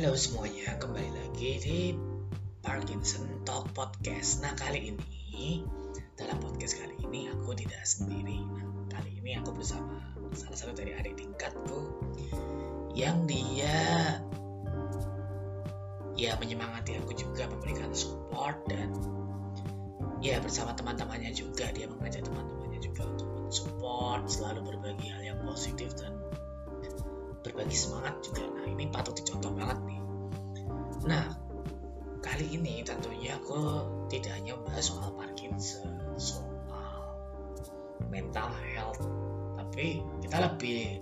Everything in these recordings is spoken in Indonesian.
Halo semuanya, kembali lagi di Parkinson Talk Podcast. Nah kali ini, dalam podcast kali ini aku tidak sendiri. Nah kali ini aku bersama salah satu dari adik tingkatku yang dia ya menyemangati aku juga memberikan support dan ya bersama teman-temannya juga dia mengajak teman-temannya juga untuk mensupport selalu berbagi hal yang positif dan berbagi semangat juga. Nah ini patut dicontoh banget nih. Nah kali ini tentunya aku tidak hanya membahas soal Parkinson soal mental health tapi kita lebih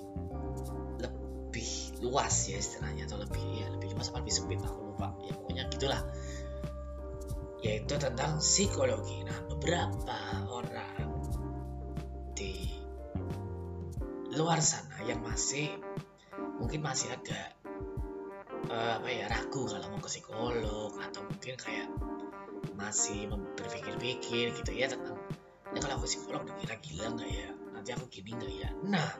lebih luas ya istilahnya atau lebih ya lebih luas apa lebih sempit aku lupa. Ya pokoknya gitulah. Yaitu tentang psikologi. Nah beberapa orang di luar sana yang masih mungkin masih agak uh, apa ya ragu kalau mau ke psikolog atau mungkin kayak masih berpikir-pikir gitu ya tentang ya kalau aku psikolog dikira gila nggak ya? Nanti aku gini nggak ya? Nah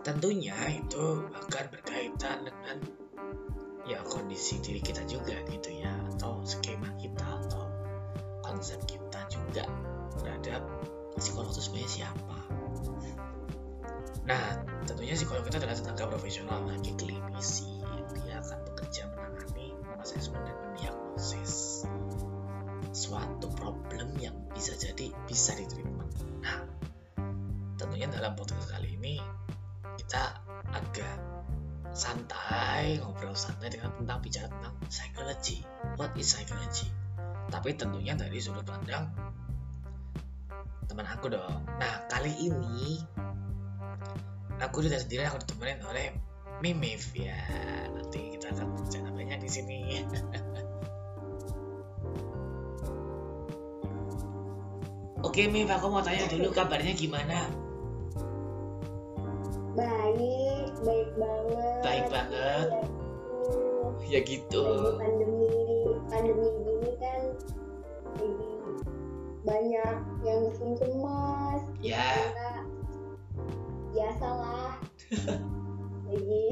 tentunya itu akan berkaitan dengan ya kondisi diri kita juga gitu ya atau skema kita atau konsep kita juga terhadap psikolog itu sebenarnya siapa Nah, tentunya psikolog itu adalah tenaga profesional bagi klinisi. Dia akan bekerja menangani, mengasesmen dan mendiagnosis suatu problem yang bisa jadi bisa diterima. Nah, tentunya dalam podcast kali ini kita agak santai ngobrol santai dengan tentang bicara tentang psychology. What is psychology? Tapi tentunya dari sudut pandang teman aku dong. Nah, kali ini aku tidak sendiri aku ditemenin oleh Mimif ya nanti kita akan bicara banyak di sini Oke Mif, aku mau tanya dulu kabarnya gimana? Baik, baik banget. Baik banget. Ya gitu. Pandemi, pandemi gini kan jadi banyak yang cemas. Ya. Kita biasalah. Lagi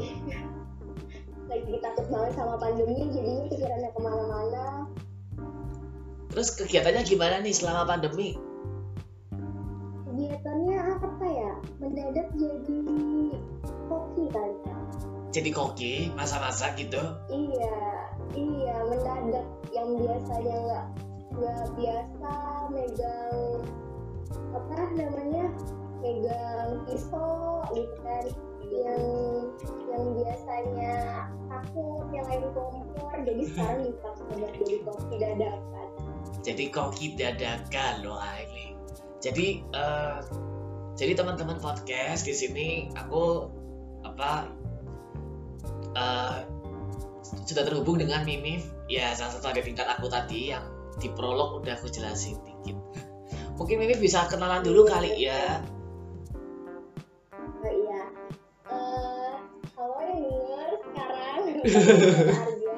lagi takut banget sama pandemi jadinya pikirannya ke mana-mana. Terus kegiatannya gimana nih selama pandemi? kegiatannya apa ya? Mendadak jadi koki kali ya. Jadi koki, masa-masa gitu? iya iya mendadak. Yang biasanya nggak nggak biasa megang apa namanya megang pisau gitu kan yang yang biasanya takut yang lain kompor jadi sekarang dipaksa buat jadi koki dadakan Jadi koki dadakan loh ini. Jadi eh, jadi teman-teman podcast di sini aku apa eh, sudah terhubung dengan Mimif ya salah satu adik tingkat aku tadi yang di prolog udah aku jelasin dikit. Mungkin Mimif bisa kenalan dulu kali ya. Arya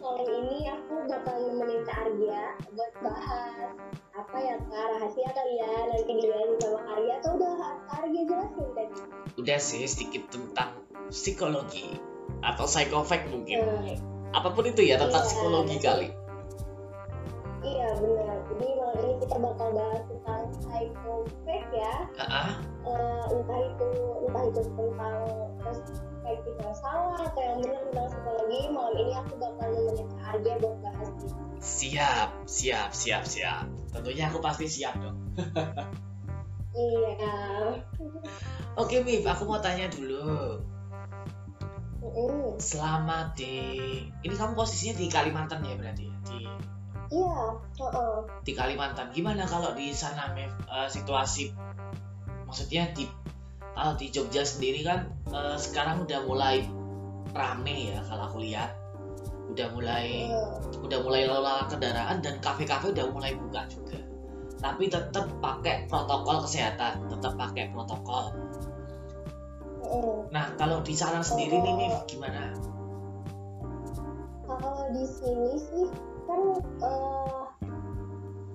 Malam ini aku bakal nemenin Kak Arya buat bahas apa ya Kak rahasia kali ya nanti dijelasin sama Arya atau udah Kak Arya jelasin tadi Udah sih sedikit tentang psikologi atau psychofact mungkin. Eh, Apa pun itu ya tentang Iya. psikologi kali. iya benar jadi malam ini kita bakal bahas ya Ah, Eh, entah itu entah itu tentang perspektif yang salah atau yang benar tentang psikologi malam ini aku bakal nemenin Arya buat bahas gitu. siap, siap, siap, siap. Tentunya aku pasti siap dong. Iya. Oke Mif, aku mau tanya dulu. Mm-mm. Selama di ini kamu posisinya di Kalimantan ya berarti ya? Di Iya. heeh. di Kalimantan. Gimana kalau di sana eh, situasi maksudnya di kalau di Jogja sendiri kan eh, sekarang udah mulai rame ya kalau aku lihat. Udah mulai Heeh. udah mulai lalu lalang kendaraan dan kafe-kafe udah mulai buka juga. Tapi tetap pakai protokol kesehatan, tetap pakai protokol. Nah, kalau di sana sendiri nih Mif gimana? Kalau di sini sih kan eh,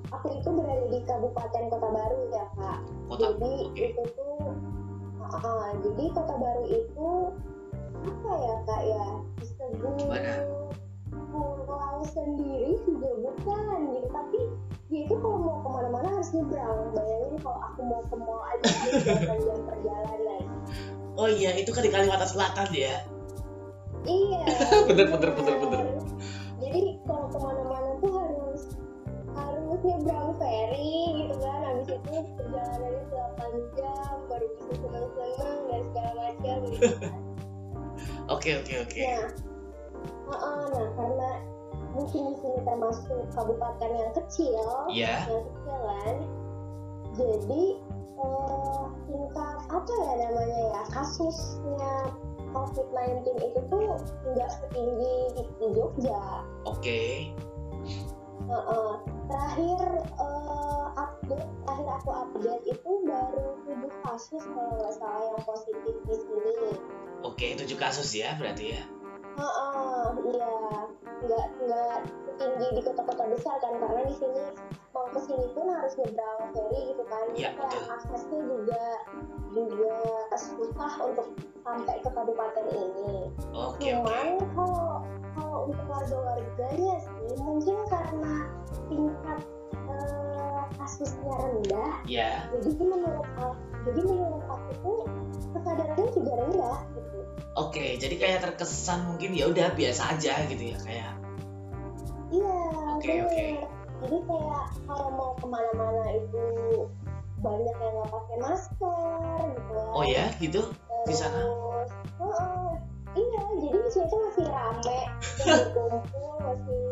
aku itu berada di Kabupaten Kota Baru ya kak. Kota jadi oke. itu tuh, ah, jadi Kota Baru itu apa ya kak ya disebut pulau sendiri juga bukan gitu tapi dia itu kalau mau ke mana-mana harus nyebrang bayangin kalau aku mau ke mall aja harus 8 jam perjalanan Oh iya, itu kan di Kalimantan Selatan ya. iya Bener, bener, bener, bener. Nyebrang ferry gitu kan habis itu perjalanannya 8 jam baru bisa senang-senang dan segala macam gitu kan Oke, oke, oke. Nah, uh-uh, nah karena mungkin di sini termasuk kabupaten yang kecil, Iya. yang kecil kan, jadi eh, tingkat apa ya namanya ya kasusnya COVID-19 itu tuh nggak setinggi di, di Jogja. Oke. Terakhir eh, update, terakhir aku update itu baru tujuh kasus kalau nggak salah yang positif di sini. Oke, tujuh kasus ya berarti ya. Heeh, iya, nggak nggak setinggi di kota-kota besar kan karena di sini mau ke sini pun harus nyebrang ferry gitu kan, Kayak betul. aksesnya juga juga susah untuk sampai ke kabupaten ini. Oke. Cuman kalau kalau untuk warga-warganya sih mungkin karena tingkat eh, kasusnya rendah, Ya. jadi menurut aku, jadi menurut aku tuh kesadarannya juga rendah gitu. Oke, jadi kayak terkesan mungkin ya udah biasa aja gitu ya kayak. Iya, Oke, bener. oke. Jadi kayak kalau mau ke mana-mana itu banyak yang nggak pakai masker gitu. Oh ya, gitu di sana? Terus, heeh. Jadi di sini tuh masih rame, masih kumpul, masih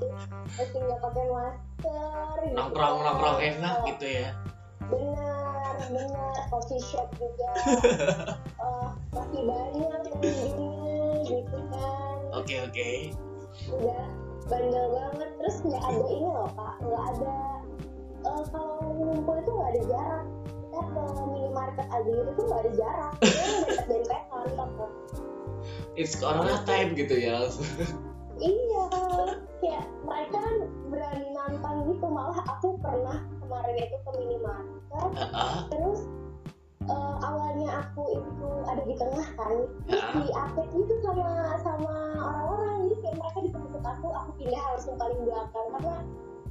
masih nggak pakai masker. gitu nongkrong nongkrong enak gitu ya. Benar, benar. Coffee shop juga eh, masih banyak pengunjungnya gitu kan. Oke, oke. udah bandel banget terus nggak ada ini loh pak nggak ada eh, kalau ngumpul itu nggak ada jarak kita ke minimarket aja tuh nggak ada jarak kita dekat dempetan tapi It's corona time gitu ya. iya kayak mereka kan berani nantang gitu malah aku pernah kemarin itu ke minimarket Heeh. terus eh, awalnya aku itu ada di tengah kan terus Heeh. di apet gitu sama sama orang-orang jadi kayak mereka di tempat aku aku pindah harus yang paling belakang karena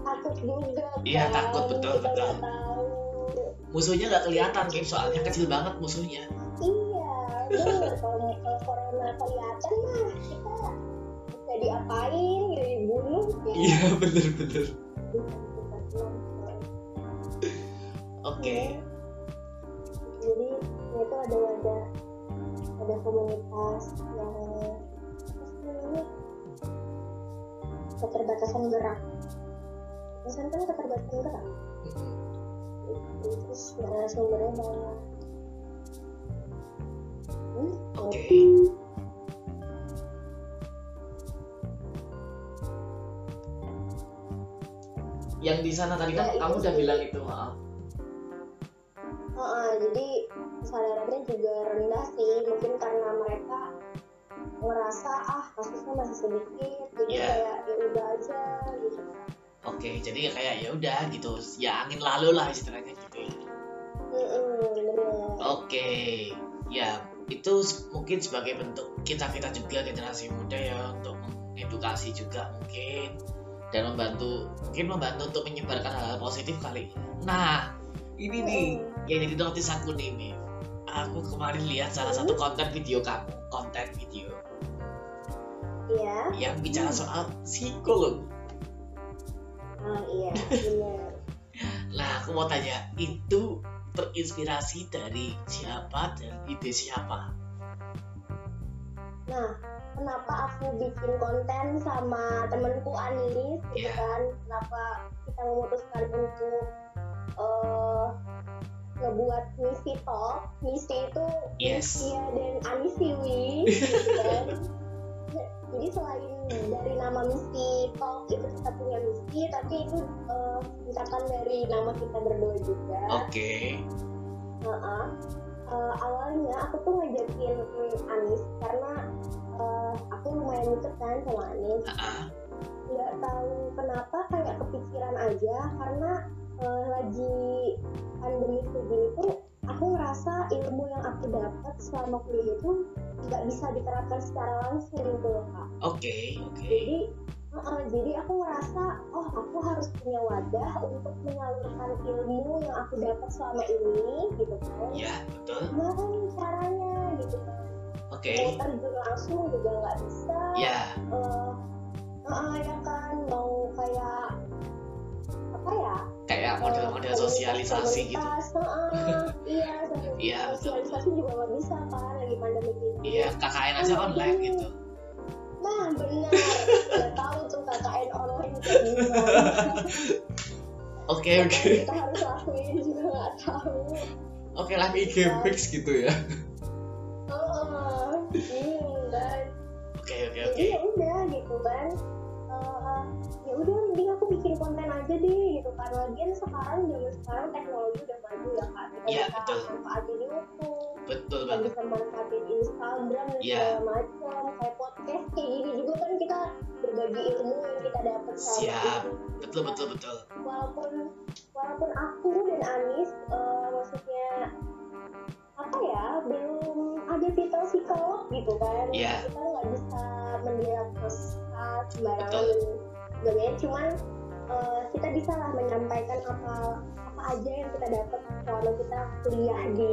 takut juga Iya, kan, takut, betul, kita betul. Musuhnya nggak kelihatan, Kim, soalnya kecil banget musuhnya. iya bener kalau kalau corona kelihatan mah kita bisa diapain gitu dibunuh ya. Iya, bener-bener. Oke. jadi itu ada wadah ada komunitas yang namanya? Keterbatasan gerak. Misalnya kan keterbatasan gerak. Terus narasumbernya banyak Oke. Yang di sana tadi kan Ya, itu kamu udah sih. bilang itu, maaf. Heeh, jadi kesadarannya juga rendah sih mungkin karena mereka ngerasa ah kasusnya masih sedikit jadi Iya. kayak ya udah aja gitu Oke, jadi ya kayak ya udah gitu. Ya angin lalu lah istilahnya gitu. Mm-mm, bener Oke, ya itu mungkin sebagai bentuk kita kita juga generasi muda ya untuk mengedukasi juga mungkin dan membantu mungkin membantu untuk menyebarkan hal-hal positif kali. Nah, ini nih yang jadi notice aku nih, Mif. Aku kemarin lihat salah satu konten video kamu, konten video Iya, yang bicara soal psikolog. ah iya, benar. Nah, aku mau tanya, itu terinspirasi dari siapa dan ide siapa? Nah, kenapa aku bikin konten sama temenku gitu Iya. kan? Kenapa kita memutuskan untuk eh, ngebuat misi talk? Misi itu Yes. Iya dan Anis Siwi gitu kan. Jadi selain dari nama misi talk itu kita punya misi, tapi itu eh, misalkan dari nama kita berdua juga. Oke, Heeh. Eh, awalnya aku tuh ngajakin mm, Anis karena eh, aku lumayan deket kan sama Anis Ah, nggak tahu kenapa kayak kepikiran aja karena eh, lagi pandemi kayak gini tuh aku ngerasa ilmu yang aku dapat selama kuliah itu nggak bisa diterapkan secara langsung gitu loh kak. Oke oke. Jadi uh, jadi aku ngerasa oh aku harus punya wadah untuk menyalurkan ilmu yang aku dapat selama ini gitu kan. Ya betul. Gimana nih caranya gitu kan. Oke. Mau terjun langsung juga nggak bisa. Ya eh uh, ya kan mau kayak apa ya kayak model-model sosialisasi gitu. iya Iya, sosialisasi juga nggak bisa kan lagi pandemi ini. Iya KKN aja online gitu. Nah benar. Nggak tahu tuh KKN online kayak gimana. Oke oke. kita harus lakuin juga nggak tahu. Oke lah IG fix gitu ya. Heeh, bingung kan oke oke oke. ya udah gitu kan Eh, ya udah mending aku bikin konten aja deh gitu kan lagian sekarang zaman sekarang teknologi udah maju ya kan kita Iya, bisa betul. manfaatin YouTube betul kita banget bisa manfaatin Instagram dan Iya. segala macam kayak podcast kayak gini juga kan kita berbagi ilmu yang kita dapat Siap. betul betul betul walaupun walaupun aku dan Anis eh, maksudnya apa ya belum ada titel psikolog gitu kan. Iya. kita nggak bisa mendiagnosa sembarangan sebagainya cuman eh, kita bisa lah menyampaikan apa apa aja yang kita dapat selama kita kuliah di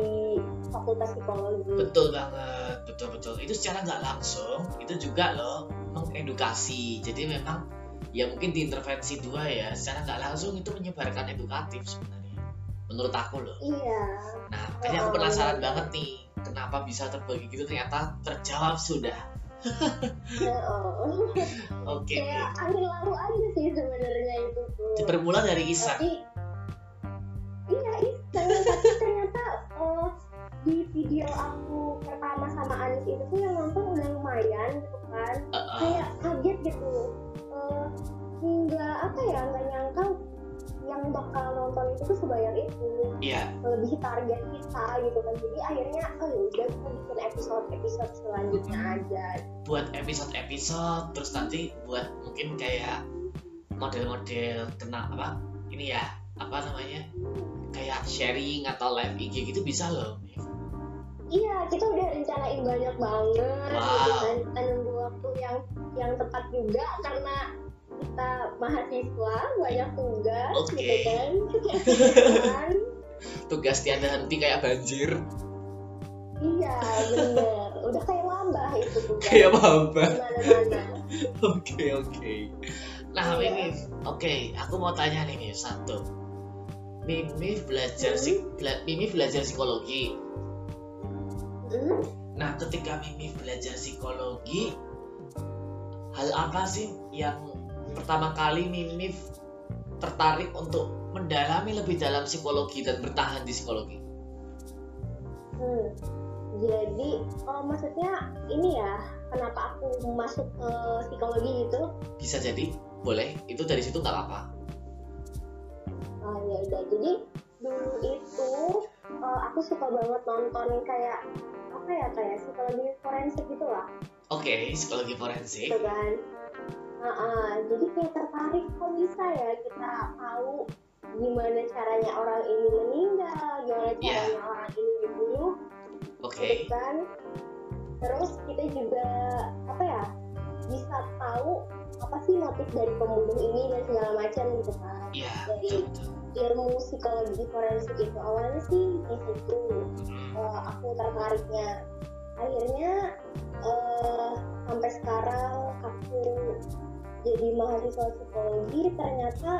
fakultas psikologi. Betul banget. Betul betul. Itu secara nggak langsung itu juga loh mengedukasi. Jadi memang ya mungkin diintervensi dua ya secara nggak langsung itu menyebarkan edukatif sebenarnya menurut aku loh. Iya. Nah makanya aku Oh. penasaran banget nih kenapa bisa terbagi gitu? Ternyata terjawab sudah. Heeh. oke. Kayak angin lalu aja sih sebenarnya itu tuh bermula dari Isan tapi iya iseng tapi ternyata eh, di video aku pertama sama Anis itu tuh yang nonton udah lumayan gitu kan. Eh, eh, kayak kaget gitu. Nggak apa ya nggak nyangka yang bakal nonton itu tuh sebanyak itu iya lebih target kita gitu kan jadi akhirnya oh ya udah kita bikin episode episode selanjutnya aja buat episode-episode terus nanti buat mungkin kayak model-model kena apa ini ya apa namanya kayak sharing atau live IG gitu bisa loh. Iya, kita udah rencanain banyak banget Wow. gitu kan. Nunggu waktu yang yang tepat juga karena kita mahasiswa banyak tugas Oke. gitu kan. tugas tiada henti kayak banjir iya, bener. Udah kayak wabah itu tugas. kayak Mana-mana. oke oke nah Iya. Mimif oke aku mau tanya nih Mimif satu Mimif belajar Hmm. bela- Mimif belajar psikologi Hmm? nah ketika Mimif belajar psikologi hal apa sih yang pertama kali Mimif tertarik untuk mendalami lebih dalam psikologi dan bertahan di psikologi? Hmm. Jadi, oh, maksudnya ini ya, kenapa aku masuk ke psikologi gitu? bisa jadi boleh. Itu dari situ nggak apa-apa. Oh ya udah jadi dulu itu eh, aku suka banget nonton kayak apa ya kayak psikologi forensik gitu lah. Oke psikologi forensik. Gitu kan Jadi kayak tertarik kok bisa ya kita tahu gimana caranya orang ini meninggal gimana Iya. caranya orang ini dibunuh. Oke. Gitu kan terus kita juga apa ya bisa tahu apa sih motif dari pembunuh ini dan segala macam gitu kan. Iya Dari- ilmu psikologi forensik itu awalnya sih di situ. Eh, aku tertariknya. Akhirnya eh, sampai sekarang aku jadi mahasiswa psikologi ternyata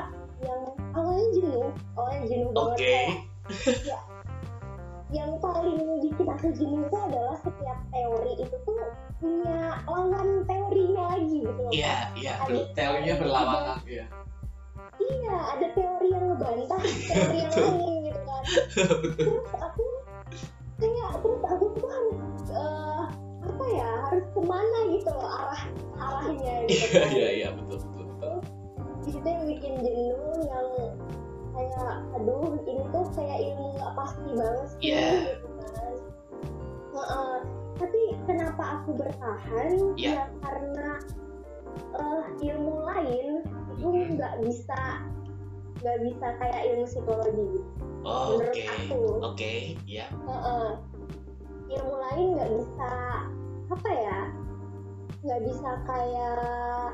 yang awalnya jenuh awalnya jenuh banget oke. kayak yang paling bikin aku jenuh itu adalah setiap teori itu tuh punya lawan teorinya lagi gitu loh. Iya iya teorinya teori berlawanan ya iya. Ada teori yang ngebantah teori yang lain gitu kan. Terus aku kayak terus aku tuh kan eh, apa ya harus ke mana gitu loh arah arahnya gitu iya kan iya iya betul betul betul di situ yang bikin jenuh yang kayak aduh ini tuh kayak ilmu nggak pasti banget sih Iya. gitu kan Heeh. tapi kenapa aku bertahan Iya. ya karena eh, ilmu lain itu nggak bisa nggak bisa kayak ilmu psikologi. Oh, Menurut Oke, aku. oke, ya. Heeh. ilmu lain nggak bisa apa ya nggak bisa kayak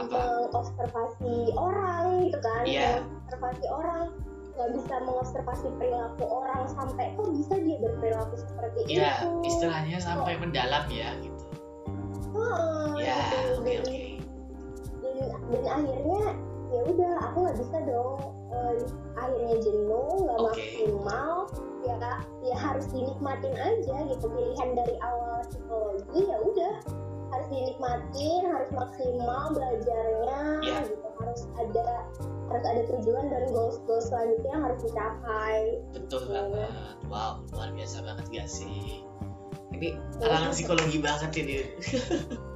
mengobservasi orang gitu kan Iya. mengobservasi orang nggak bisa mengobservasi perilaku orang sampai kok bisa dia berperilaku seperti Ya, itu istilahnya sampai mendalam ya gitu. Heeh, Ya, gitu. oke dan, oke. dan, dan akhirnya ya udah aku nggak bisa dong eh, akhirnya jenuh nggak Oke. maksimal ya ya harus dinikmatin aja gitu pilihan dari awal psikologi ya udah harus dinikmatin harus maksimal belajarnya Ya. gitu harus ada harus ada tujuan dan goals goals selanjutnya yang harus dicapai Betul Iya. banget. Wow, luar biasa banget gak sih? Ini kalangan psikologi banget ini.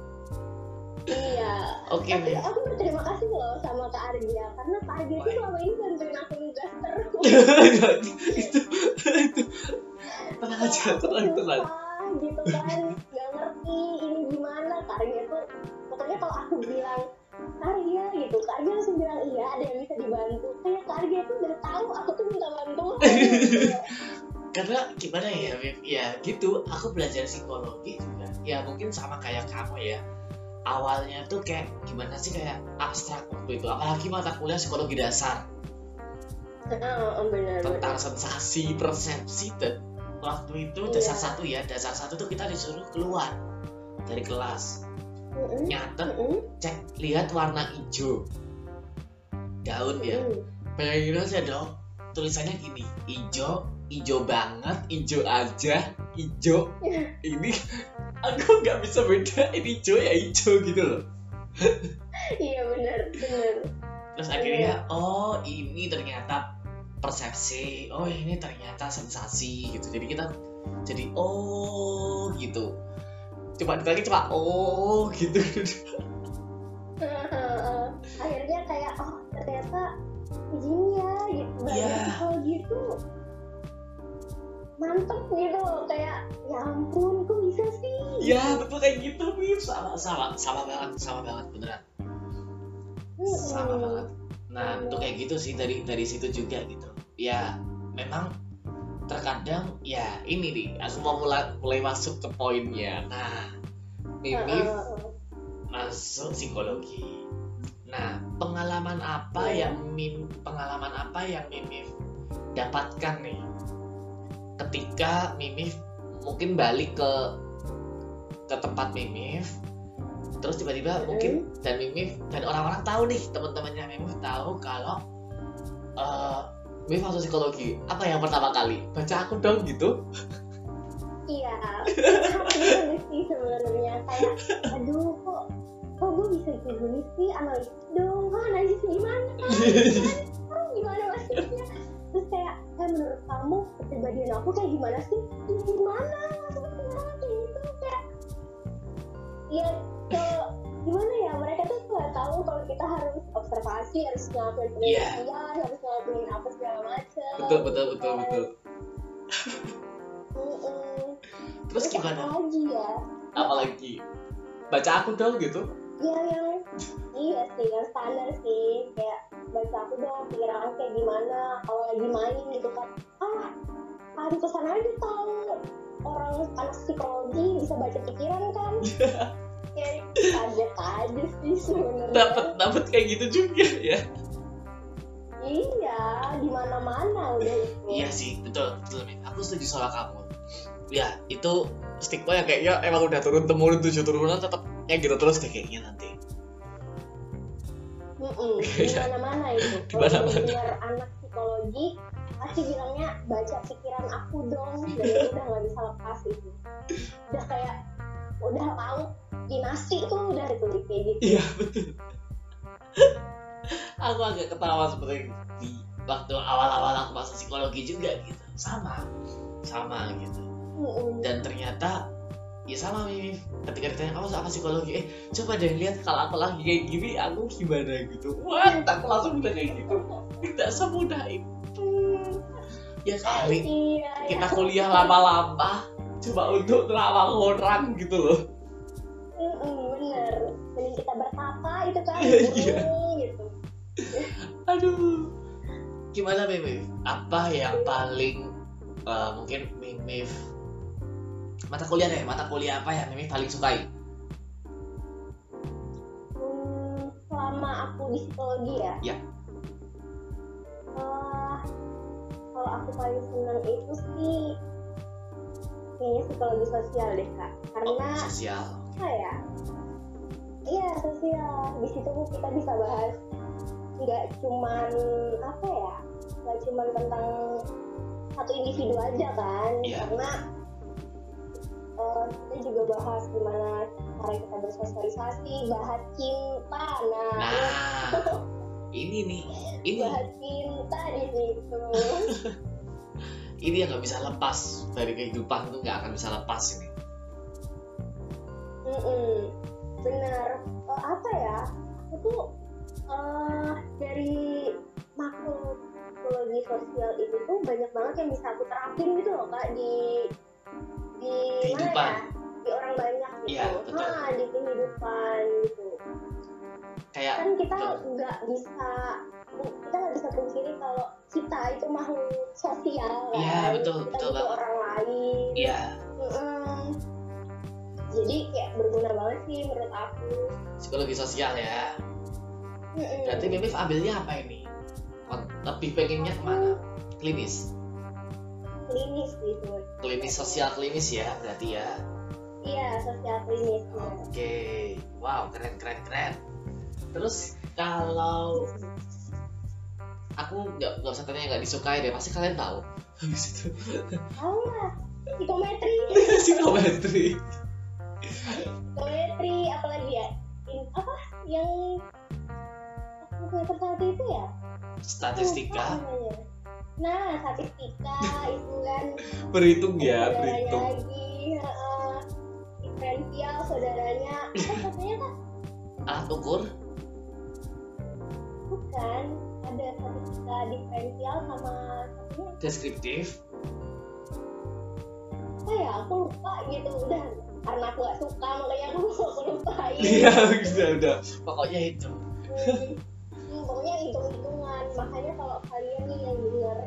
iya Oke, tapi Mif. aku berterima kasih loh sama Kak Ardia karena Kak tuh Baik. selama ini bantuin aku nugas terus itu itu tenang aja tenang tenang gitu kan nggak ngerti ini gimana Karya tuh pokoknya kalau aku bilang Karya gitu Karya langsung bilang iya ada yang bisa dibantu kayak Karya tuh udah tahu aku tuh minta bantuan gitu. karena gimana ya Mif? ya gitu aku belajar psikologi juga ya mungkin sama kayak kamu ya awalnya tuh kayak gimana sih kayak abstrak waktu itu. Apalagi mata kuliah psikologi dasar. Heeh, benar tentang benar sensasi persepsi dan waktu itu Iya. dasar satu ya. Dasar satu tuh kita disuruh keluar dari kelas. Nyatet mm-mm, cek lihat warna hijau. Daun ya. Mm-mm. bayangin aja dong tulisannya gini hijau hijau banget hijau aja hijau ini aku nggak bisa beda ini hijau ya hijau gitu loh. Iya benar benar. Terus akhirnya oh ini ternyata persepsi oh ini ternyata sensasi gitu. Jadi kita jadi oh gitu. Coba lagi coba oh gitu. Akhirnya kayak oh ternyata gini ya gitu. Iya. Belajar psikologi itu mantep gitu kayak ya ampun kok bisa ya betul kayak gitu Mif sama sama sama banget sama banget beneran. Sama Mm-mm. banget. Nah untuk kayak gitu sih dari dari situ juga gitu. Ya memang terkadang ya ini nih aku mau mulai mulai masuk ke poinnya. Nah Mimi Heeh. masuk psikologi. Nah pengalaman apa Iya. yang mim pengalaman apa yang Mimi dapatkan nih? Ketika Mimi mungkin balik ke ke tempat Mimi terus tiba-tiba Mm-mm. mungkin dan Mimi dan orang-orang tahu nih teman-temannya Mimi tahu kalau eh Mimi masuk psikologi. Apa yang pertama kali? Baca aku dong gitu. Iya. Sih sebenarnya kayak aduh kok kok gue bisa kayak gini sih? Analisis dong kok analisis gimana kan gimana maksudnya? Terus kayak eh menurut kamu kepribadian aku kayak gimana sih? Gimana? maksudnya kayak kayak ya ke gimana ya mereka tuh nggak tahu kalau kita harus observasi harus ngelakuin Iya. penelitian harus ngelakuin apa segala macam betul betul betul betul. Mm-mm. terus gimana? apa lagi ya? Apalagi? Baca aku dong gitu? Ya yang iya sih yang standar sih. Kayak baca aku dong pikiran aku kayak gimana kalau lagi main gitu kan ah pantesan aja tahu orang anak psikologi bisa baca pikiran kan kayak kaget aja sih sebenarnya dapat dapat kayak gitu juga ya iya di mana mana udah itu iya sih betul betul Min. aku setuju soal kamu ya itu stigma yang kayaknya emang udah turun temurun tujuh turunan tetap ya gitu terus deh kayaknya nanti Mm-mm, di Iya. mana-mana itu. Di Kalau mana-mana. dengar anak psikologi pasti bilangnya baca pikiran aku dong. Dan udah nggak bisa lepas itu. Udah kayak udah tahu dinasti tuh udah itu kayak gitu. iya betul. Aku agak ketawa seperti di waktu awal-awal aku masuk psikologi juga gitu. Sama sama gitu. Dan ternyata ya sama Mimi. Ketika ditanya kamu apa psikologi? Eh coba deh lihat kalau aku lagi kayak gini aku gimana gitu. What? Aku langsung bilang kayak gitu. Tidak semudah itu ya kali Iya, kita ya. kuliah lama-lama coba untuk terawang orang gitu loh bener. Kita bertapa itu kan. Iya. Mm, gitu. Aduh. Gimana Mimif? Apa yang paling uh, mungkin Mimif mata kuliah deh, mata kuliah apa yang Mimif paling sukai? Hmm, selama aku di psikologi ya. Ya. Kalau aku paling senang itu sih kayaknya psikologi sosial deh kak. Karena Oh, sosial. apa ya? Iya sosial. Di situ kita bisa bahas nggak cuman apa ya? Nggak cuman tentang satu individu aja kan? Iya. Karena eh, kita juga bahas gimana cara kita bersosialisasi, bahas cinta. Nah, Nah, ini nih, ini bahas cinta di situ. ini yang nggak bisa lepas dari kehidupan tuh nggak akan bisa lepas ini. Mm-mm. Benar. Eh, apa ya? Aku tuh eh, dari makro psikologi sosial itu tuh banyak banget yang bisa aku terapin gitu loh kak di di mana Kehidupan. ya? Di orang banyak gitu. Iya, betul. Ah, di kehidupan gitu. Kayak Kan kita betul. nggak bisa kita nggak bisa pungkiri kalau kita itu makhluk sosial kan. Iya, betul, kita betul banget. orang lain. Iya, Mm-mm. Jadi kayak berguna banget sih menurut aku. psikologi sosial ya. Mm-mm. Berarti Mimif ambilnya apa ini? Lebih pengennya ke mana? Klinis, klinis gitu. klinis sosial klinis ya berarti ya. Iya, sosial klinis. Oke, wow keren keren keren. Terus kalau aku nggak nggak usah tanya nggak disukai deh, pasti kalian tahu. Habis itu Tahu lah, psikometri, psikometri. psikometri, apalagi ya? In, apa yang semester satu itu ya? Statistika, namanya. Nah, statistika itu kan berhitung ya, berhitung. lagi, heeh. diferensial saudaranya. Apa katanya kak? Alat ukur, Bukan, ada statistika diferensial sama satunya deskriptif, apa ya? Aku lupa gitu. Udah, karena aku gak suka makanya aku aku lupain. Iya, udah udah. Pokoknya itu. Hmm, pokoknya hitung-hitungan makanya kalau kalian nih yang denger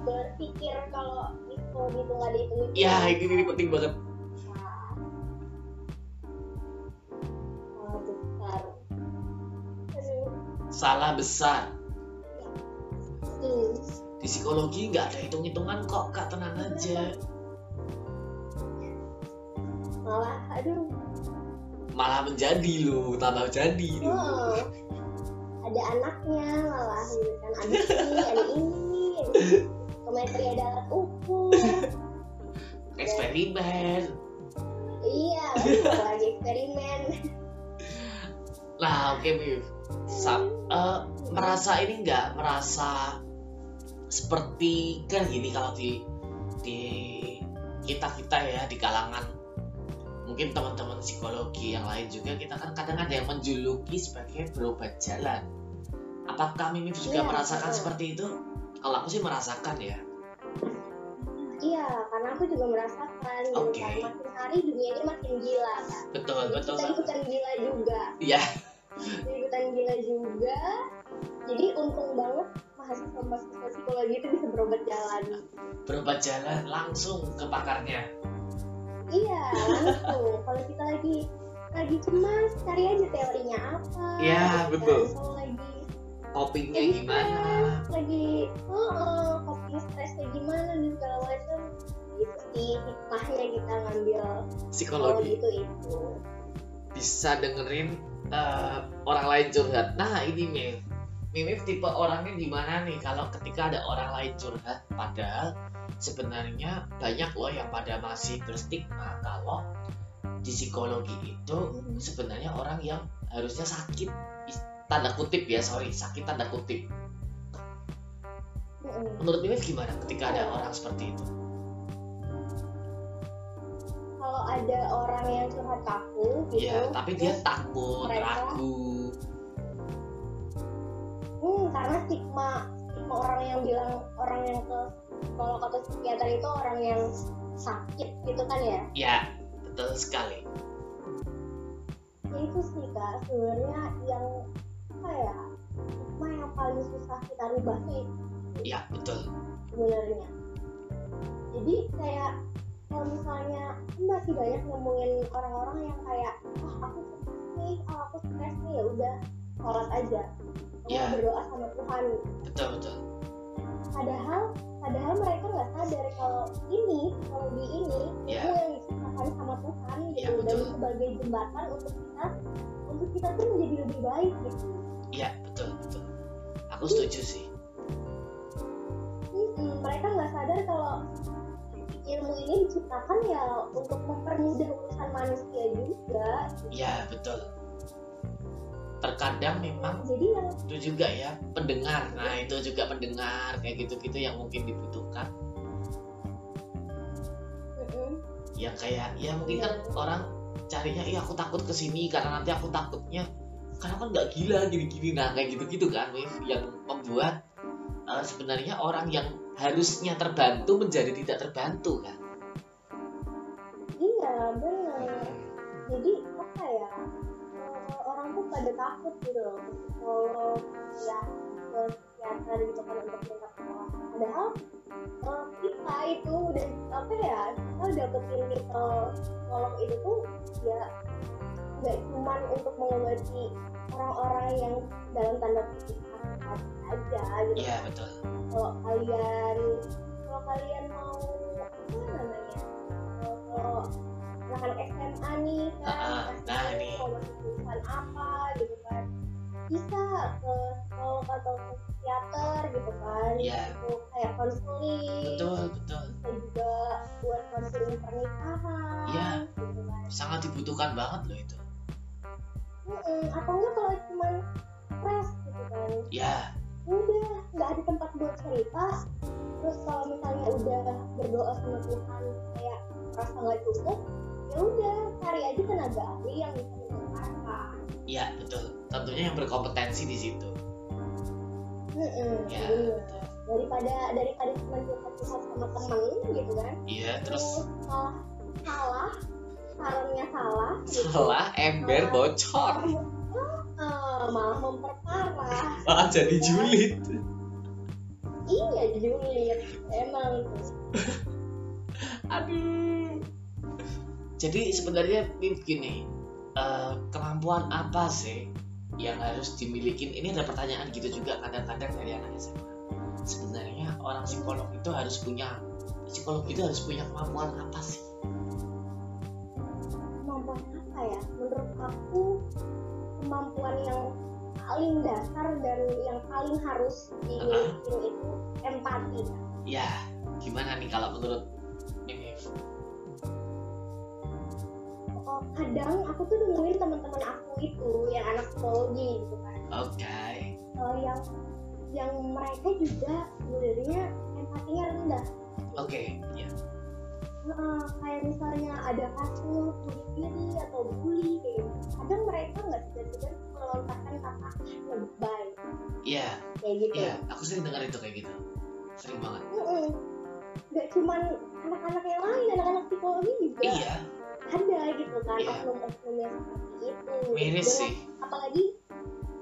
berpikir kalau itu gitu nggak dihitung Ya, ini, ini penting banget. salah besar aduh Salah besar. hmm. Di psikologi nggak ada hitung-hitungan kok, kak tenang aja. malah aduh Malah menjadi loh, tambah jadi loh. oh, ada anaknya malah gitu kan ada ini ada ini komentari ada alat ukur Eksperimen. iya lagi eksperimen Nah, oke Mif. Sa- eh, merasa ini nggak merasa seperti kan gini kalau di di kita kita ya di kalangan mungkin teman-teman psikologi yang lain juga kita kan kadang ada yang menjuluki sebagai berobat jalan. Apakah Mimif juga Iya, merasakan betul. seperti itu? Kalau aku sih merasakan ya. iya karena aku juga merasakan gitu kan makin hari dunia ini makin gila kan Betul, betul. kita ikutan gila juga Iya. Ikutan gila juga jadi untung banget mahasiswa mahasiswa psikologi itu bisa berobat jalan Berobat jalan langsung ke pakarnya. iya langsung kalau kita lagi lagi cemas cari aja teorinya apa Iya, gitu kan. betul. lagi Copingnya lagi gimana? stres, lagi oh, coping stresnya gimana dan segala macam itu sih hikmahnya kita ngambil Psikologi. itu itu bisa dengerin eh, orang lain curhat. Nah ini Mim, Mimif tipe orangnya gimana nih? Kalau ketika ada orang lain curhat, padahal sebenarnya banyak loh yang pada masih berstigma kalau di psikologi itu sebenarnya orang yang harusnya sakit. Tanda kutip ya sorry sakit tanda kutip. Mm-mm. menurut Mimif gimana ketika ada orang seperti itu kalau ada orang yang curhat ke aku gitu Iya tapi dia takut mereka- ragu. Hmm, karena stigma stigma orang yang bilang orang yang ke kalau kata psikiater itu orang yang sakit gitu kan ya? Ya betul sekali. Ya itu sih kak. Sebenarnya yang apa ya stigma yang paling susah kita rubah itu ya betul. Sebenarnya. Jadi kayak kalau misalnya kan masih banyak nemuin orang-orang yang kayak oh aku stres nih oh aku stres nih ya udah sholat aja. Kamu Ya. berdoa sama Tuhan. Betul betul. Padahal padahal mereka nggak sadar kalau ini teknologi ini Ya. itu yang diciptakan sama Tuhan gitu. Ya, dan sebagai jembatan untuk kita untuk kita tuh menjadi lebih baik gitu. Ya betul betul. Aku setuju sih. Mm-mm, mereka nggak sadar kalau ilmu ini diciptakan ya untuk mempermudah urusan manusia juga. Ya betul. Terkadang memang jadi yang itu juga ya pendengar. Nah itu juga pendengar kayak gitu-gitu yang mungkin dibutuhkan. Mm-mm, yang kayak ya mungkin kan orang carinya iya aku takut ke sini karena nanti aku takutnya. Karena kan nggak gila gini-gini. Nah kayak gitu-gitu kan yang membuat eh, sebenarnya orang yang harusnya terbantu menjadi tidak terbantu kan? Iya benar. Jadi apa ya eh, orang tuh pada takut gitu loh. Psikolog ya ke gitu kan untuk pertolongan padahal eh, kita itu udah apa ya kita udah dapetin ke psikolog itu tuh ya nggak cuma untuk mengobati orang-orang yang dalam tanda kutip aja gitu. Iya betul. Kalau kalian kalau kalian mau apa namanya kalau anak-anak SMA nih kan Ah, pasti nah, nih. mau masuk jurusan apa gitu kan. Bisa ke psikolog atau ke psikiater gitu kan. Iya. untuk kayak konseling. Betul betul. Bisa juga buat konseling pernikahan Iya. gitu kan. Sangat dibutuhkan banget loh itu. Mm-mm, atau enggak kalau cuma stres gitu kan? Ya udah nggak ada tempat buat cerita terus kalau misalnya udah berdoa sama Tuhan kayak rasa nggak cukup ya udah cari aja tenaga ahli yang bisa mendengarkan. Ya betul. Tentunya yang berkompetensi di situ. Mm-mm, ya bener. betul. daripada daripada cuma curhat curhat sama temen gitu kan? Iya terus malah salah sarannya salah gitu. setelah ember bocor Eh, malah memperparah. Malah jadi julid. Iya julid. Emang. Aduh. Jadi sebenarnya Mim, gini eh, kemampuan apa sih yang harus dimiliki? Ini ada pertanyaan gitu juga kadang-kadang dari anak SMA sebenarnya orang psikolog itu harus punya psikolog itu harus punya kemampuan apa sih? Kemampuan apa ya? Menurut aku kemampuan yang paling dasar dan yang paling harus dimiliki itu empati. Ya gimana nih kalau menurut Mim Oh, kadang aku tuh nemuin teman-teman aku itu yang anak psikologi gitu kan. Oke. Eh, yang yang mereka juga sebenarnya empatinya rendah. Oke ya Heeh, kayak misalnya ada kasus bunuh diri atau bully kayak gitu. kadang mereka nggak segan-segan melontarkan kata lebay. Iya. Kayak gitu. Iya aku sering dengar itu kayak gitu. Sering banget. Mm-mm. nggak cuman anak-anak yang lain anak-anak psikologi juga iya. ada gitu kan Iya. oknum-oknum yang seperti itu. Miris Dengan- sih. apalagi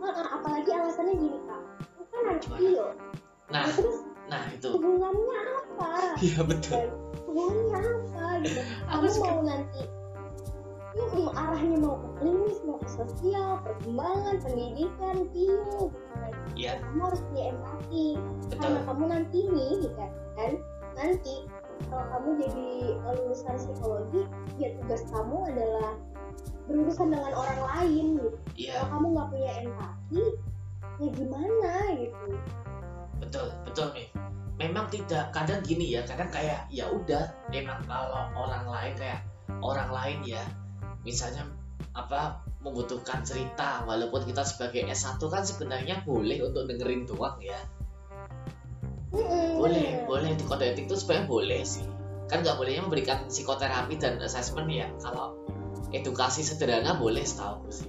apalagi alasannya gini kak. Itu kan anak nah terus nah itu. hubungannya apa? Iya betul. Dan apa gitu? Aku kamu suka- mau nanti. Mm, arahnya mau ke klinis mau ke sosial perkembangan pendidikan bio iya. Kamu harus punya empati. Betul. karena kamu nanti nih gitu kan? Nanti kalau kamu jadi lulusan psikologi ya tugas kamu adalah berurusan dengan orang lain gitu. Iya. Kalau kamu nggak punya empati ya gimana gitu? Betul betul nih memang tidak kadang gini ya kadang kayak ya udah memang kalau orang lain kayak orang lain ya misalnya apa membutuhkan cerita walaupun kita sebagai S1 kan sebenarnya boleh untuk dengerin doang ya. Boleh boleh di kode etik itu sebenarnya boleh sih. Kan nggak bolehnya memberikan psikoterapi dan assessment ya kalau edukasi sederhana boleh setahu sih.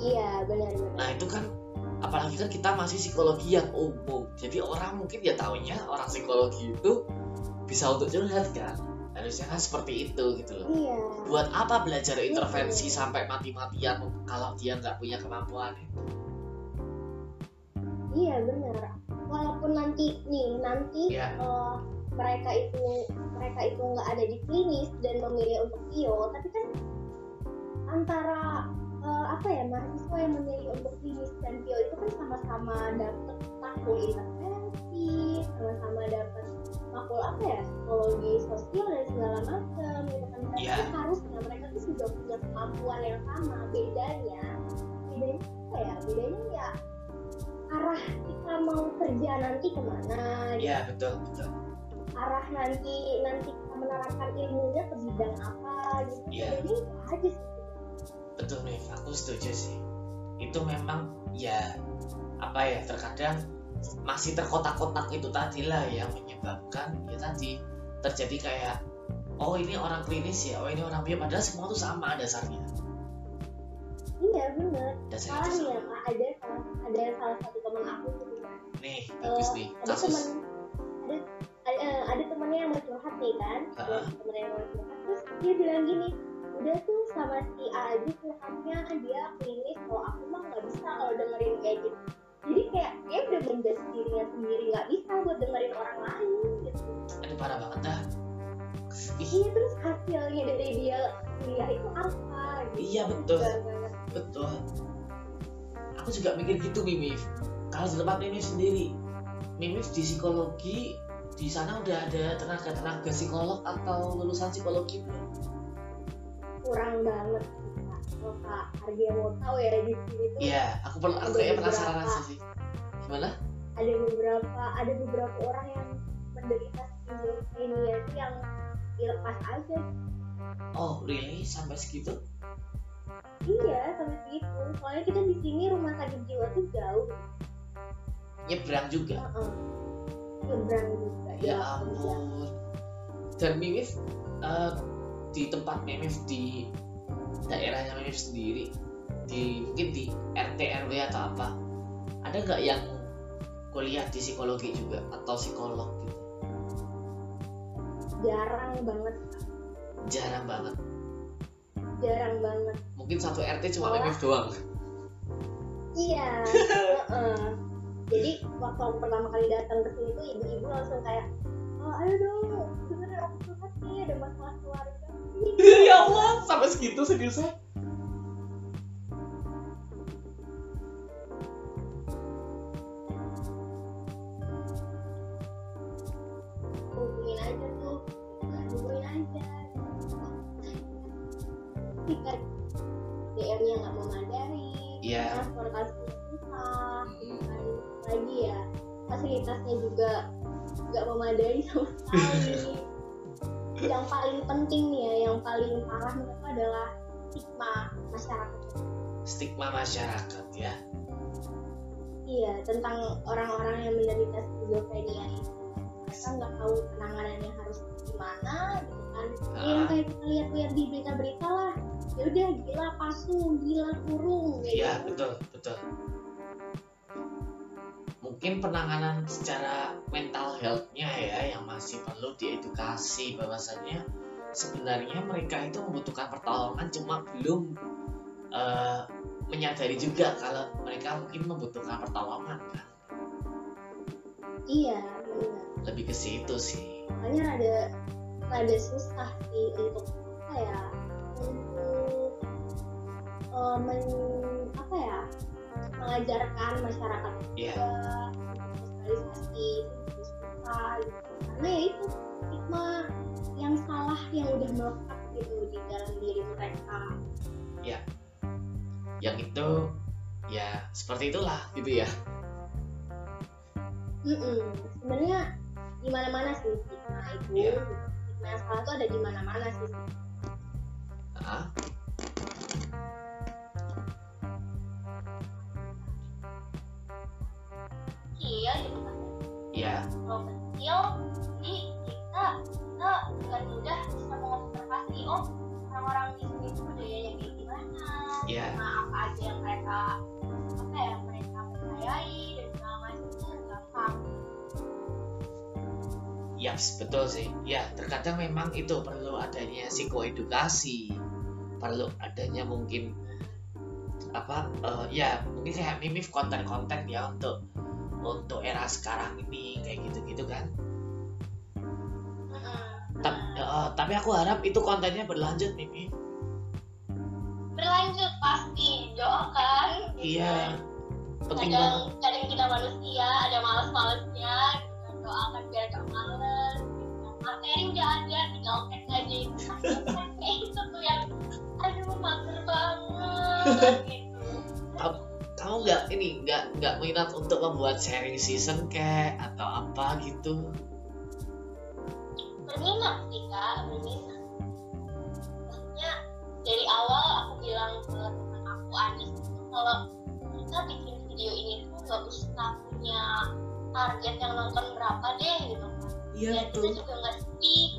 Iya benar-benar Nah itu kan apalagi kan kita masih psikologi yang umum. Jadi orang mungkin ya taunya orang psikologi itu bisa untuk curhat kan. Harusnya kan seperti itu gitu loh. iya Buat apa belajar intervensi sampai mati-matian kalau dia nggak punya kemampuan itu? iya benar walaupun nanti nih nanti Iya. eh, mereka itu mereka itu nggak ada di klinis dan memilih untuk PIO tapi kan antara eh, apa ya mahasiswa yang memilih untuk klinis dan PIO itu kan sama-sama dapat makul intervensi sama-sama dapat makul apa ya psikologi sosial dan segala macam gitu kan mereka Iya. tuh harusnya mereka tuh sudah punya kemampuan yang sama bedanya bedanya apa ya bedanya ya arah kita mau kerja nanti ke mana gitu. Iya betul betul. arah nanti nanti kita menerapkan ilmunya ke bidang apa gitu Iya. jadi itu aja sih Betul nih, aku setuju sih. Itu memang ya apa ya terkadang masih terkotak-kotak itu tadi lah yang menyebabkan ya tadi terjadi kayak oh ini orang klinis ya, oh ini orang bio padahal semua tuh sama dasarnya. iya bener Dasarnya salah itu ya kak ada ada salah satu teman aku kan Nih, Eh, bagus nih ada kasus. ada ada, ada temennya yang mau curhat nih kan ada Heeh. temennya yang mau curhat terus dia bilang gini udah tuh sama si A aja curhatnya dia klinis kalau aku mah nggak bisa kalau dengerin kayak gitu jadi kayak dia udah menjudge dirinya sendiri nggak bisa buat dengerin orang lain gitu Aduh parah banget dah. Ih, iya terus hasilnya dari dia kuliah itu apa gitu Iya, betul. Nggak- betul. Aku juga mikir gitu Mimif. Kalau di tempat Mimif sendiri, Mimif di psikologi di sana udah ada tenaga-tenaga psikolog atau lulusan psikologi belum? Kurang banget kalau kak Ardia mau tahu ya di sini tuh Iya, aku perlu aku kayaknya penasaran sih. Gimana? ada beberapa ada beberapa orang yang menderita schizophrenia itu yang dilepas aja Oh, really? Sampai segitu? iya sampai segitu soalnya kita di sini rumah sakit jiwa tuh jauh Nyebrang juga. Heeh. nyebrang juga Ya iya. ampun. Dan Mimif eh, di tempat Mimif di daerahnya Mimif sendiri, di mungkin di RT RW atau apa, ada nggak yang kuliah di psikologi juga atau psikolog gitu? jarang banget Jarang banget. jarang banget Mungkin satu RT cuma Mimif doang. iya heeh. jadi waktu pertama kali datang ke sini tuh ibu-ibu langsung kayak oh, ayo dong curhat nih ada masalah keluarga ya Allah, sampai segitu seriusnya? Stigma masyarakat ya. iya tentang orang-orang yang menderita schizophrenia itu mereka nggak tahu penanganannya harus gimana gitu kan Ya, yang Ah. kayak kita lihat-lihat di berita-berita lah ya udah gila pasung gila kurung kayak Iya, gitu. betul, betul. Mungkin penanganan secara mental health-nya ya yang masih perlu diedukasi bahwasannya sebenarnya mereka itu membutuhkan pertolongan cuma belum eh, menyadari juga kalau mereka mungkin membutuhkan pertolongan kan. iya benar Lebih ke situ sih. makanya rada rada susah sih untuk apa ya untuk eh, men- apa ya mengajarkan masyarakat Iya, juga sosialisasi itu susah gitu. karena ya itu stigma yang salah yang udah melekat gitu di dalam diri mereka yang itu ya seperti itulah gitu ya. Mm-mm. sebenarnya di mana-mana sih stigma itu Iya. stigma salah tuh ada di mana-mana sih Ah, iya gitu kan ya, kalau kecil jadi kita kita dengan mudah bisa mengobservasi oh orang-orang sini tuh budayanya kayak gimana Iya. nah apa aja yang mereka apa ya mereka percayai dan segala macam itu gampang Yaps, betul sih. Ya, terkadang memang itu perlu adanya psikoedukasi, perlu adanya mungkin apa eh, ya mungkin kayak mimif konten-konten ya untuk untuk era sekarang ini kayak gitu-gitu kan Mm-mm. tapi, aku harap itu kontennya berlanjut Mimi. Berlanjut pasti doakan iya. Penting banget. kadang kadang kita manusia ada malas-malasnya gitu kan. doakan biar gak males. Gitu materi udah ada tinggal aja itu kayak itu tuh yang aduh mager banget gitu. Kamu nggak ini nggak nggak minat untuk membuat sharing season kayak atau apa gitu berminat sih kak berminat maksudnya dari awal aku bilang ke teman aku Anis kalau kita bikin video ini tuh gak usah punya target yang nonton berapa deh gitu kan iya dan kita juga nggak sedih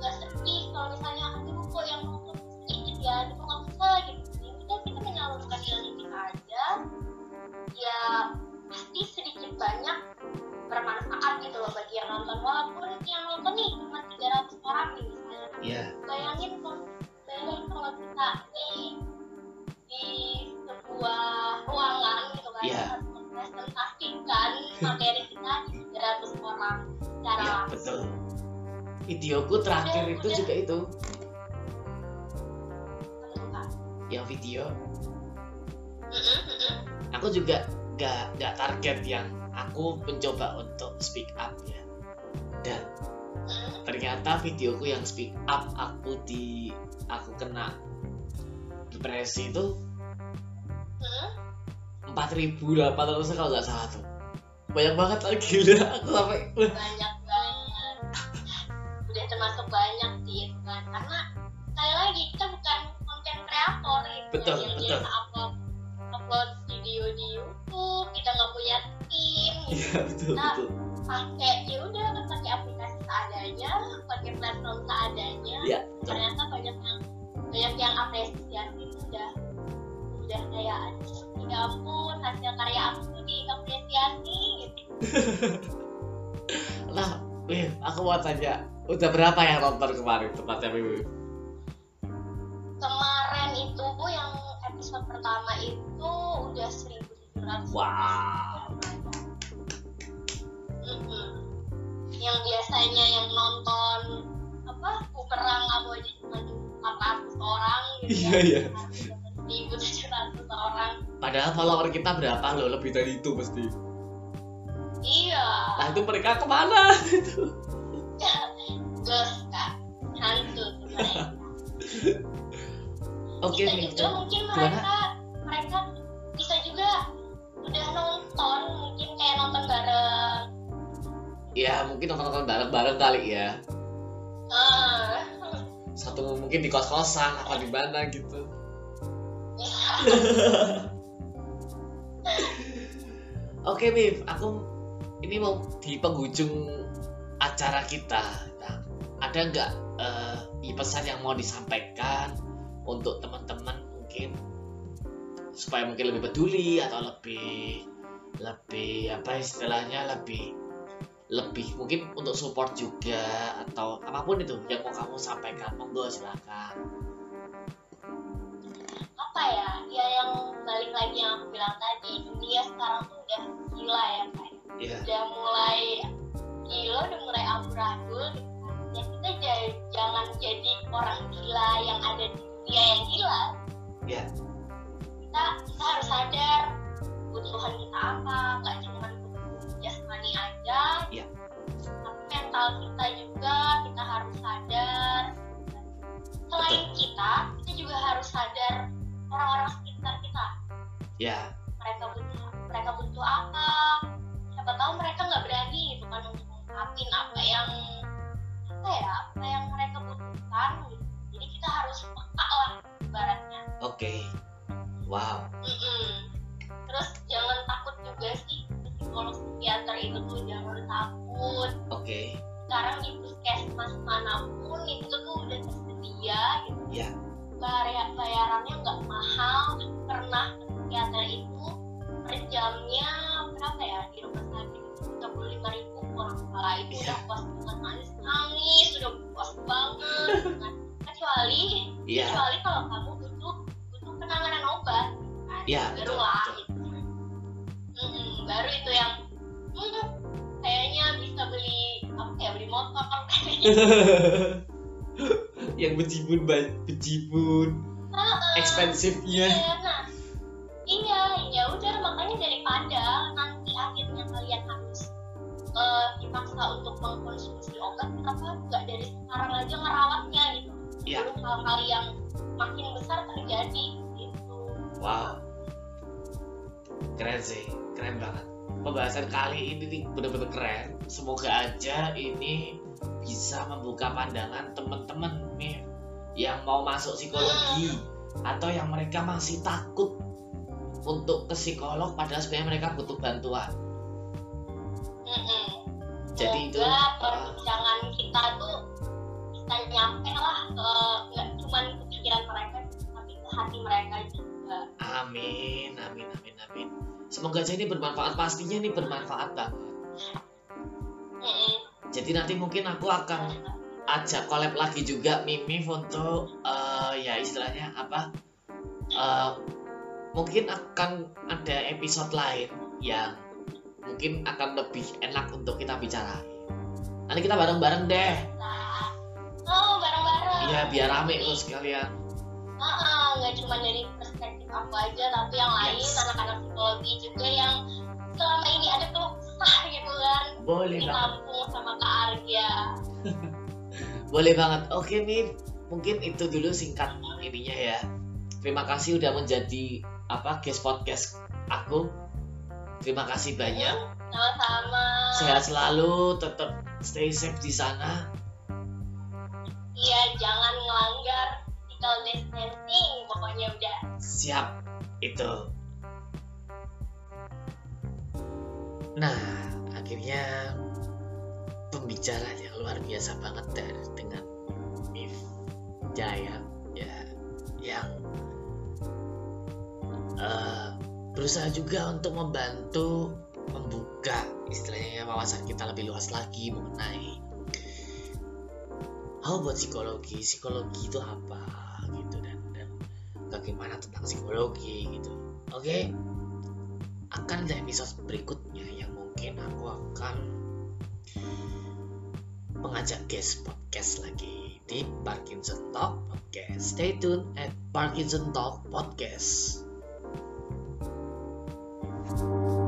nggak sedih kalau misalnya aduh kok yang nonton sedikit ya itu nggak usah gitu ya udah kita menyalurkan ilmu kita aja. Ya pasti sedikit banyak bermanfaat gitu loh bagi yang nonton. Walaupun yang nonton nih cuma 300 orang nih misalnya. Iya. Bayangin kalau bayangin kalau kita di di sebuah ruangan gitu kan. Iya. harus mempresentasikan materi kita di 300 orang secara iya langsung. betul. Videoku terakhir Udah, itu udah. juga itu. Yang video. Aku juga nggak nggak target yang aku mencoba untuk speak up ya. Dan ternyata videoku yang speak up aku di aku kena depresi itu Mm-mm. 4800 kalau nggak salah tuh. Banyak banget lagi gila. Aku sampai banyak banget. Udah termasuk banyak sih kan karena sekali lagi kita bukan konten kreator gitu Betul, yang betul. upload upload video di YouTube kita nggak punya iya betul Nah. betul pakai ya udah pakai aplikasi seadanya pakai platform seadanya Iya, ternyata banyak yang banyak yang apresiasi itu udah udah kayak ya ampun hasil karya aku tuh diapresiasi gitu nah Wih, aku mau tanya udah berapa yang nonton kemarin tepatnya Wiwi? kemarin itu yang episode pertama itu udah 1700 Wow. Mm-mm. yang biasanya yang nonton apa kuperang kamu aja cuma 400 orang gitu Iya, iya. 1700 orang Padahal follower kita berapa loh lebih dari itu pasti. iya Nah itu mereka ke mana? gus kak hantu mereka Oke juga mungkin mereka ya mungkin nonton-nonton bareng-bareng kali ya. Ah, Satu mungkin di kos-kosan apa di mana gitu. Oke Mif, aku ini mau di penghujung acara kita. Nah, ada nggak eh, pesan yang mau disampaikan untuk teman-teman mungkin supaya mungkin lebih peduli atau lebih lebih apa istilahnya lebih lebih mungkin untuk support juga atau apa pun itu yang mau kamu sampaikan monggo silakan. Apa ya? Ya yang balik lagi yang aku bilang tadi dunia sekarang tuh udah gila ya kayak ya udah mulai gila udah mulai amburadul. Kan. ya kita j- jangan jadi orang gila yang ada di dunia yang gila. Ya kita kita harus sadar kebutuhan kita apa nggak cuma jasmani aja. Iya. tapi mental kita juga kita harus sadar. Selain kita kita juga harus sadar orang-orang sekitar kita. Ya mereka butuh mereka butuh apa? Siapa tahu mereka nggak berani gitu kan untuk mengungkapin apa yang apa ya apa yang mereka butuhkan gitu. jadi kita harus peka lah ibaratnya. Oke. Wow. Mm-mm. terus jangan takut juga sih psikolog psikiater itu tuh jangan takut. Oke. Sekarang di puskesmas mana pun itu tuh udah tersedia gitu. Ya. Bayar, bayarannya nggak mahal. Pernah psikiater itu per jamnya berapa ya? Di rumah sakit. Itu tiga puluh lima ribu nggak salah itu Iya. udah puas banget. Nangis nangis udah puas banget kecuali iya. kecuali kalau kamu butuh butuh penanganan obat. Gitu kan Iya, baru lah betul. gitu baru itu yang hmm, kayaknya bisa beli apa ya beli motor. Yang bejibun bejibun. Uh, ekspensifnya iya, nah, iya ya udah makanya daripada nanti akhirnya kalian harus uh, eh, dipaksa untuk mengkonsumsi obat kenapa nggak dari sekarang aja ngerawatnya gitu. Ya. hal-hal yang makin besar terjadi gitu. Wow keren sih keren banget. Pembahasan kali ini nih bener-bener keren. Semoga aja ini bisa membuka pandangan teman-teman nih yang mau masuk psikologi atau yang mereka masih takut untuk ke psikolog padahal sebenarnya mereka butuh bantuan. Jadi itu uh, perbincangan kita tuh bisa nyampe lah ke nggak cuma ke pikiran mereka, tapi ke hati mereka juga. Amin amin amin amin. Semoga aja ini bermanfaat. Pastinya ini bermanfaat banget Mm-mm. jadi nanti mungkin aku akan ajak collab lagi juga Mimif untuk eh, ya istilahnya apa? Eh, mungkin akan ada episode lain yang mungkin akan lebih enak untuk kita bicara. Nanti kita bareng-bareng deh. Nah, oh bareng-bareng. iya biar rame tuh sekalian. Heeh, nggak cuma dari aku aja, tapi yang lain Yes. anak-anak psikologi juga yang selama ini ada keluh kesah gitu kan. Boleh di kampung sama Kak Arya. boleh banget. Oke Mif mungkin itu dulu singkat ininya ya. Terima kasih udah menjadi apa guest podcast aku. Terima kasih banyak. Sama-sama. sehat selalu tetap stay safe di sana. Iya, jangan ngelanggar physical distancing, pokoknya udah. siap itu. Nah akhirnya pembicaraan yang luar biasa banget dari dengan Mif Jaya ya yang eh, berusaha juga untuk membantu membuka istilahnya wawasan kita lebih luas lagi mengenai hal buat psikologi. Psikologi itu apa gitu dan dan bagaimana tentang psikologi gitu oke okay? akan ada episode berikutnya yang mungkin aku akan mengajak guest podcast lagi di Parkinson Talk Podcast. Stay tune at Parkinson Talk Podcast. thank you